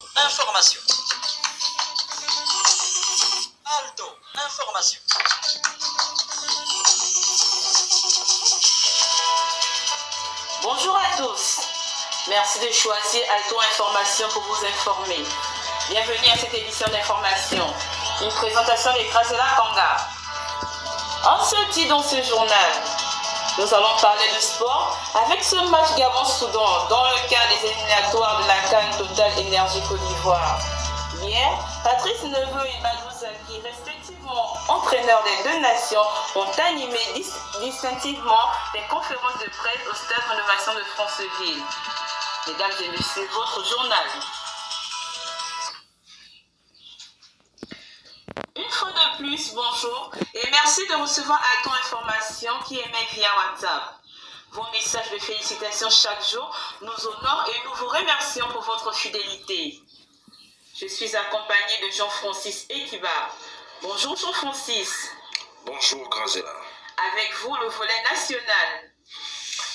Information. Alto, information. Bonjour à tous. Merci de choisir Alto Information pour vous informer. Bienvenue à cette édition d'information. Une présentation des Gracela Kanga. On se dit dans ce journal, nous allons parler de sport avec ce match Gabon-Soudan dans le cadre des éliminatoires de la Cannes Total Énergie Côte d'Ivoire. Hier, Patrice Neveu et Badou respectivement entraîneurs des deux nations, ont animé dis distinctivement des conférences de presse au stade Rénovation de Franceville. Mesdames et messieurs, votre journal. Fois de plus, bonjour et merci de recevoir Alton Information qui émet via WhatsApp. Vos messages de félicitations chaque jour nous honorent et nous vous remercions pour votre fidélité. Je suis accompagné de Jean-Francis Ekiba. Bonjour Jean-Francis. Bonjour Grazela. Avec vous, le volet national.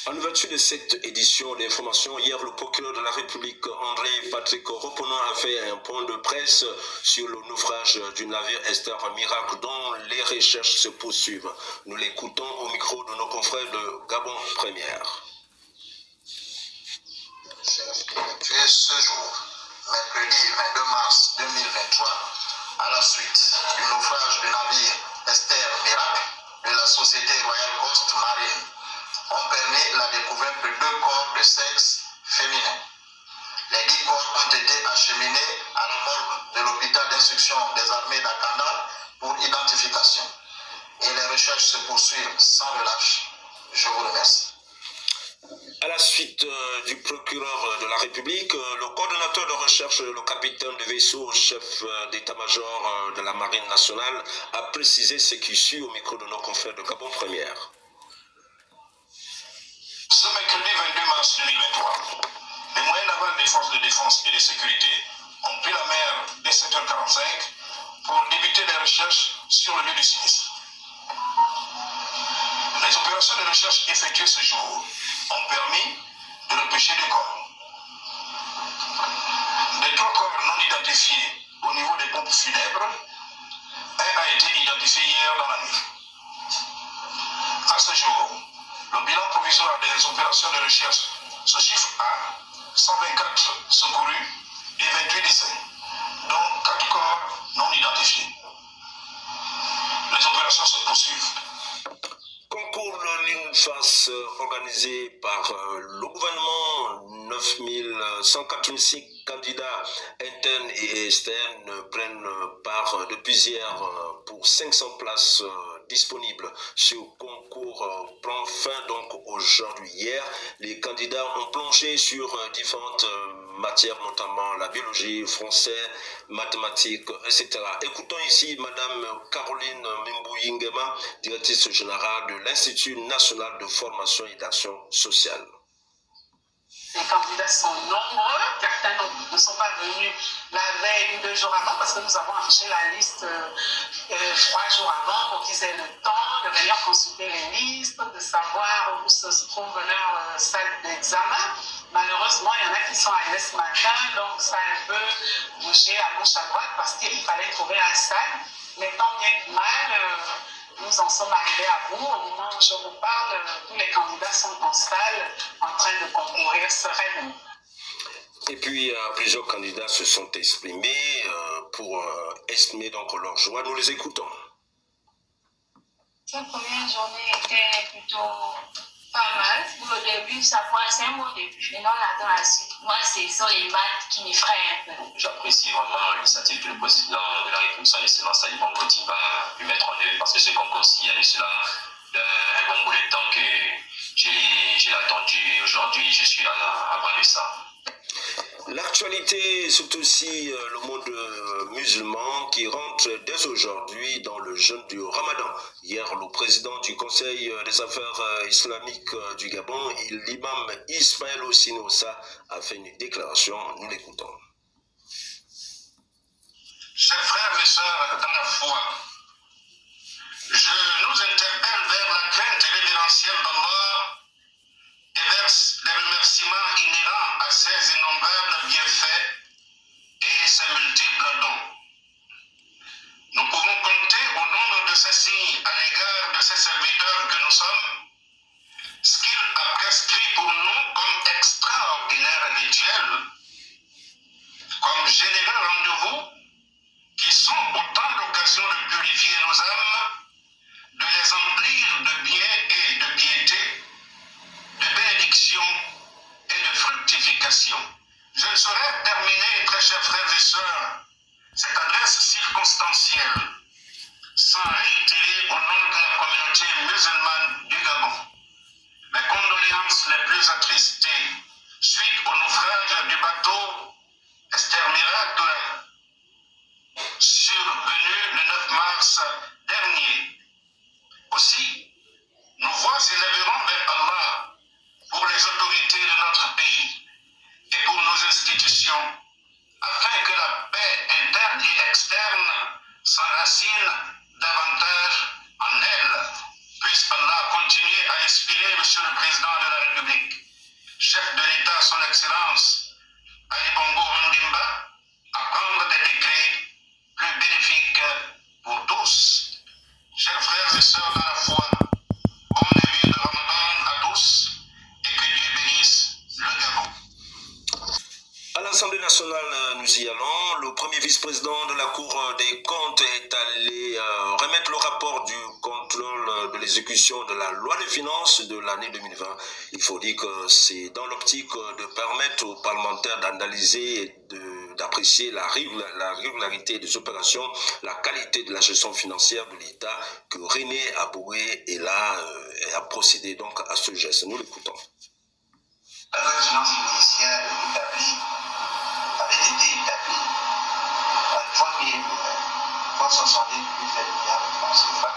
En ouverture de cette édition d'information, hier, le procureur de la République, André Patrick Reponant, a fait un point de presse sur le naufrage du navire Esther Miracle, dont les recherches se poursuivent. Nous l'écoutons au micro de nos confrères de Gabon Première. Effectué ce jour, mercredi 22 mars 2023, à la suite du naufrage du navire Esther Miracle de la Société Royal Coast Marine ont permis la découverte de deux corps de sexe féminin. Les dix corps ont été acheminés à la morgue de l'hôpital d'instruction des armées d'Akanda pour identification. Et les recherches se poursuivent sans relâche. Je vous remercie. À la suite euh, du procureur de la République, euh, le coordonnateur de recherche, le capitaine de vaisseau, chef euh, d'état-major de la Marine nationale, a précisé ce qui suit au micro de nos confrères de Gabon Première. Ce mercredi 22 mars 2023, les moyens navals des forces de défense et de sécurité ont pris la mer dès 7h45 pour débuter les recherches sur le lieu du sinistre. Les opérations de recherche effectuées ce jour ont permis de repêcher des corps. Des trois corps non identifiés au niveau des pompes funèbres, un a été identifié hier dans la nuit. Provisoire des opérations de recherche se chiffre à 124 secourus et 28 décès, dont 4 corps non identifiés. Les opérations se poursuivent. De l'UNFAS euh, organisé par euh, le gouvernement, 9186 candidats internes et externes prennent part depuis hier euh, pour 500 places euh, disponibles. Ce concours euh, prend fin donc aujourd'hui. Hier, les candidats ont plongé sur euh, différentes euh, matières, notamment la biologie, français, mathématiques, etc. Écoutons ici Madame Caroline Mimbouyingema, directrice générale de l'Institut national de formation et d'action sociale. Les candidats sont nombreux. Certains ne- sont pas venus la veille ou deux jours avant parce que nous avons affiché la liste euh, euh, trois jours avant pour qu'ils aient le temps de venir consulter les listes, de savoir où se trouve leur euh, salle d'examen. Malheureusement, il y en a qui sont arrivés ce matin, donc ça a un peu bougé à gauche, à droite parce qu'il fallait trouver un salle. Mais tant bien que mal, euh, nous en sommes arrivés à bout. Au moment où je vous parle, euh, tous les candidats sont en salle en train de concourir sereinement. Et puis, euh, plusieurs candidats se sont exprimés euh, pour euh, exprimer donc leur joie. Nous les écoutons. Cette première journée était plutôt pas mal. Pour le début, ça c'est un bon début. Maintenant, on attend la suite. Moi, ce sont les maths qui m'effraient un peu. J'apprécie vraiment l'initiative que le président de la République, son excellence Ali Bongo Timba, a pu mettre en œuvre parce que ce concours, il y a de cela euh, un bon bout de temps que j'ai attendu et aujourd'hui je suis à de ça. L'actualité, c'est aussi euh, le monde euh, musulman qui rentre dès aujourd'hui dans le jeûne du Ramadan. Hier, le président du Conseil euh, des affaires islamiques du Gabon, l'imam Ismaël Ossinosa, a fait une déclaration. Nous l'écoutons. Chers frères et sœurs dans la foi, je dernier. Aussi, nos voix s'élèveront vers Allah pour les autorités de notre pays et pour nos institutions, afin que la paix interne et externe s'enracine davantage en elle. Puisse Allah continuer à inspirer Monsieur le Président de la République, chef de l'État, Son Excellence, Ali Bongo Ondimba, à prendre des décrets plus bénéfiques l'exécution de la loi de finances de l'année 2020. Il faut dire que c'est dans l'optique euh, de permettre aux parlementaires d'analyser et d'apprécier la, régula- la régularité des opérations, la qualité de la gestion financière de l'État que René Aboué est là euh, et a procédé donc à ce geste. Nous l'écoutons. La loi de finances établie avait été établie à 3,368 milliards de francs CFA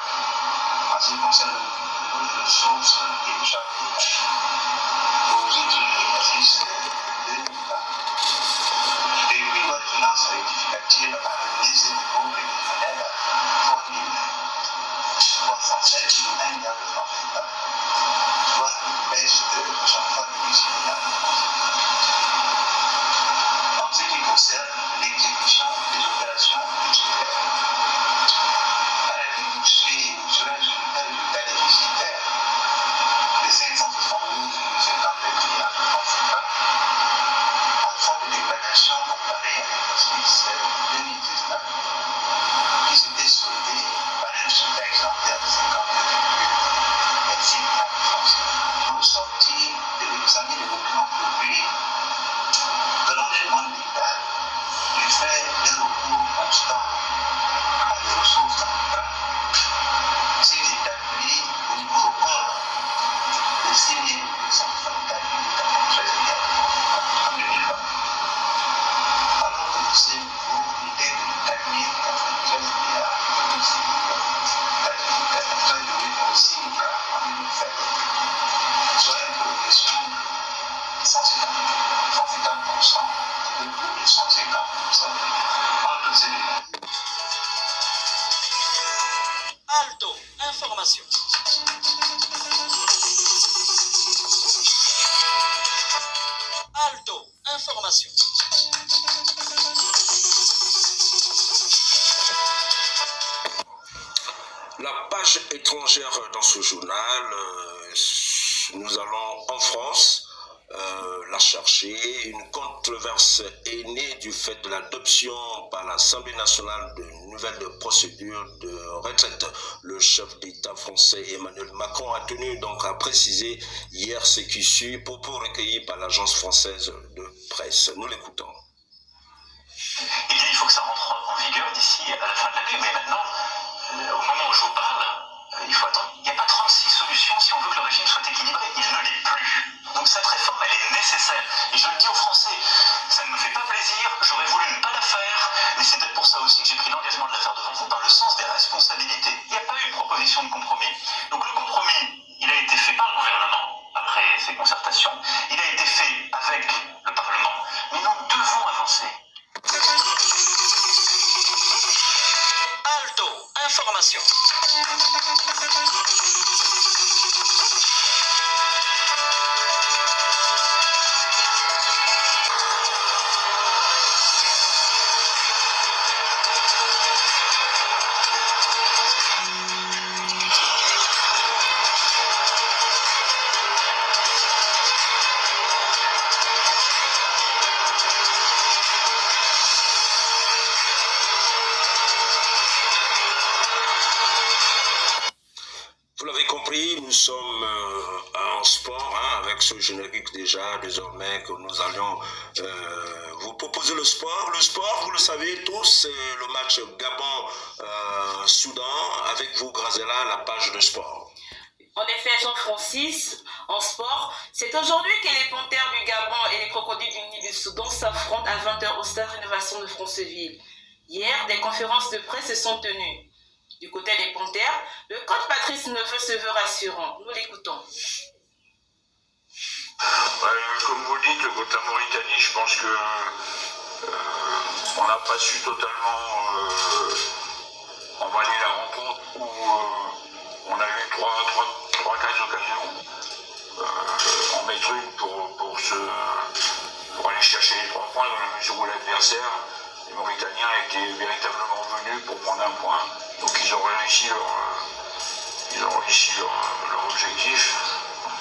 en ce qui concerne le niveau de ressources et de charges d'État au titre La page étrangère dans ce journal, euh, nous allons en France euh, la chercher. Une controverse est née du fait de l'adoption par l'Assemblée nationale de nouvelles procédures de retraite. Le chef d'État français Emmanuel Macron a tenu donc à préciser hier ce qui suit, propos recueillis par l'agence française Nous l'écoutons. Eh bien, il faut que ça rentre en vigueur d'ici à la fin de l'année. Mais maintenant, euh, au moment où je vous parle, euh, il faut attendre. Il n'y a pas 36 solutions si on veut que le régime soit équilibré. Il ne l'est plus. Donc cette réforme, elle est nécessaire. Et je le dis aux Français, ça ne me fait pas plaisir. J'aurais voulu ne pas la faire. Mais c'est peut-être pour ça aussi que j'ai pris l'engagement de la faire devant vous par le sens des responsabilités. Il n'y a pas eu de proposition de compromis. Donc le compromis, il a été fait par le gouvernement après ces concertations. Il ce générique déjà, désormais que nous allons euh, vous proposer le sport. Le sport, vous le savez tous, c'est le match Gabon-Soudan. avec vous, Grazella, la page de sport. En effet, Jean-Francis, en sport, c'est aujourd'hui que les panthères du Gabon et les crocodiles du Nil du Soudan s'affrontent à 20h au stade Rénovation de Franceville. Hier, des conférences de presse se sont tenues. Du côté des panthères, le coach Patrice Neveu se veut rassurant. Nous l'écoutons. Comme vous dites, le côté Mauritanie, je pense que euh, on n'a pas su totalement euh, emballer la rencontre où euh, on a eu trois, trois, trois quatre occasions. en mettre une pour, pour, se, pour aller chercher les trois points dans la mesure où l'adversaire, les Mauritaniens, étaient véritablement venus pour prendre un point. Donc ils ont réussi leur, euh, ils ont réussi leur objectif.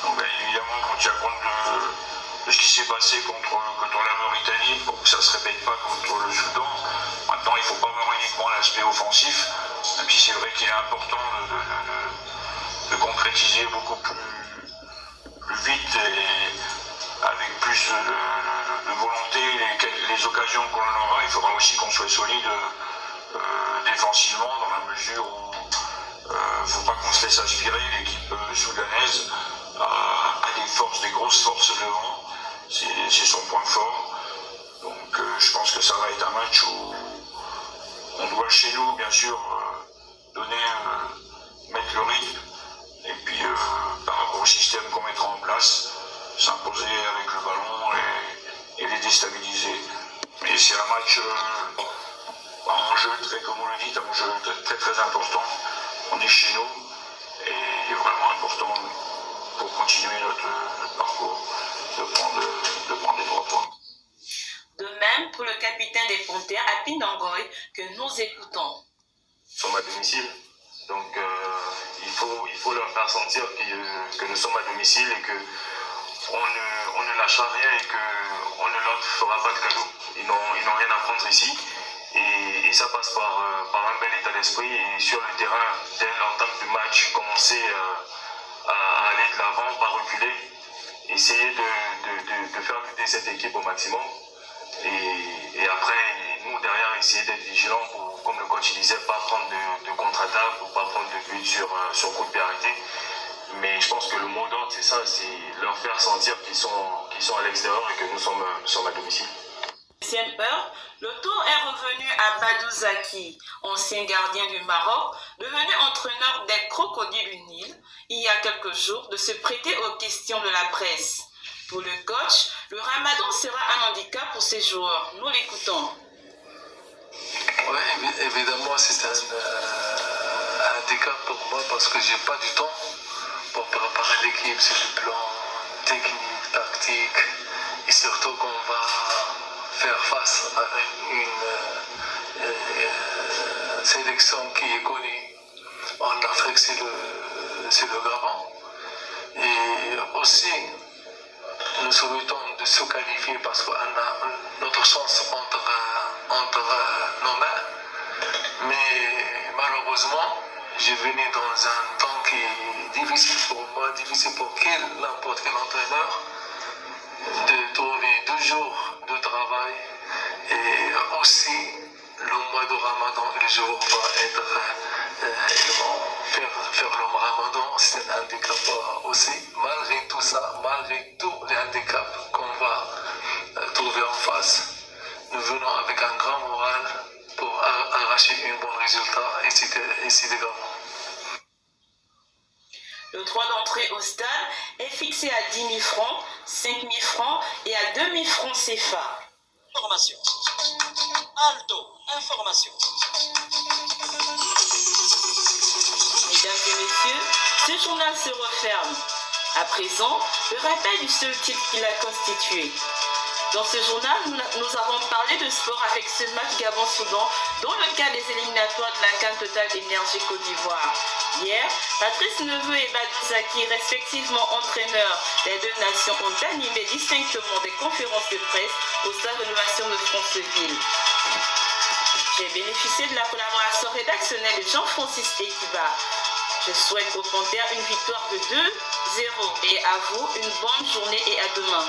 Donc bien évidemment, quand tu as compte de, de ce qui s'est passé contre, contre, la Mauritanie, pour que ça ne se répète pas contre le Soudan, maintenant il ne faut pas voir uniquement l'aspect offensif, même si c'est vrai qu'il est important de, de, de, concrétiser beaucoup plus, plus vite et avec plus de, volonté les, occasions qu'on aura. Il faudra aussi qu'on soit solide euh, défensivement dans la mesure où il euh, ne faut pas qu'on se laisse aspirer. L'équipe euh, a, des forces, des grosses forces devant. C'est son point fort. Donc je pense que ça va être un match où on doit chez nous, bien sûr, donner, mettre le rythme. Et puis par rapport au système qu'on mettra en place, s'imposer avec le ballon et, les déstabiliser. Mais c'est un match un jeu très, comme on le dit, un jeu très très important. On est chez nous continuer notre, parcours de prendre, de prendre les trois points. De même pour le capitaine des Panthères, Apin Dangoy, que nous écoutons. Nous sommes à domicile, donc euh, il, faut, il faut leur faire sentir que, que nous sommes à domicile et que on ne, on ne lâchera rien et qu'on ne leur fera pas de cadeau. Ils n'ont rien à prendre ici. Et, ça passe par, euh, par, un bel état d'esprit. Et sur le terrain, dès l'entame du match, commencer euh, aller de l'avant, pas reculer. Essayer de, de, de, faire lutter cette équipe au maximum. Et, après, nous, derrière, essayer d'être vigilants pour, comme le coach disait, pas prendre de, contre-attaque ou pas prendre de but sur, euh, sur coup de pied arrêté. Mais je pense que le mot d'ordre, c'est ça, c'est leur faire sentir qu'ils sont, sont à l'extérieur et que nous sommes, sommes à domicile. Heure, le tour est revenu à Badou Zaki, ancien gardien du Maroc, devenu entraîneur des crocodiles du Nil, il y a quelques jours, de se prêter aux questions de la presse. Pour le coach, le ramadan sera un handicap pour ses joueurs. Nous l'écoutons. Oui, évidemment, c'est un, euh, handicap pour moi parce que j'ai pas du temps pour préparer l'équipe sur le plan technique, tactique et surtout qu'on va faire face à une euh, euh, sélection qui est connue en Afrique, c'est le, le Gabon. Et aussi, nous souhaitons de se qualifier parce qu'on a notre chance entre, entre nos mains. Mais malheureusement, je venais dans un temps qui est difficile pour moi, difficile pour n'importe quel entraîneur, de trouver deux jours de travail et aussi le mois de Ramadan, les jours vont être, euh, faire, faire le Ramadan, c'est un handicap aussi. Malgré tout ça, malgré tous les handicaps qu'on va euh, trouver en face, nous venons avec un grand moral pour arracher un bon résultat ici de Gabon. Le droit d'entrée au stade est fixé à 10 000 francs, 5 000 francs et à 2 000 francs CFA. Information. Alto, information. Mesdames et messieurs, ce journal se referme. À présent, le rappel du seul titre qu'il a constitué. Dans ce journal, nous avons parlé de sport avec ce match Gabon-Soudan dans le cas des éliminatoires de la CAN Total Énergie Côte d'Ivoire. Hier, Patrice Neveu et Badou respectivement entraîneurs des deux nations, ont animé distinctement des conférences de presse au stade de l'innovation de Franceville. J'ai bénéficié de la collaboration rédactionnelle de Jean-Francis Ekiba. Je souhaite au Panthère une victoire de 2-0 et à vous une bonne journée et à demain.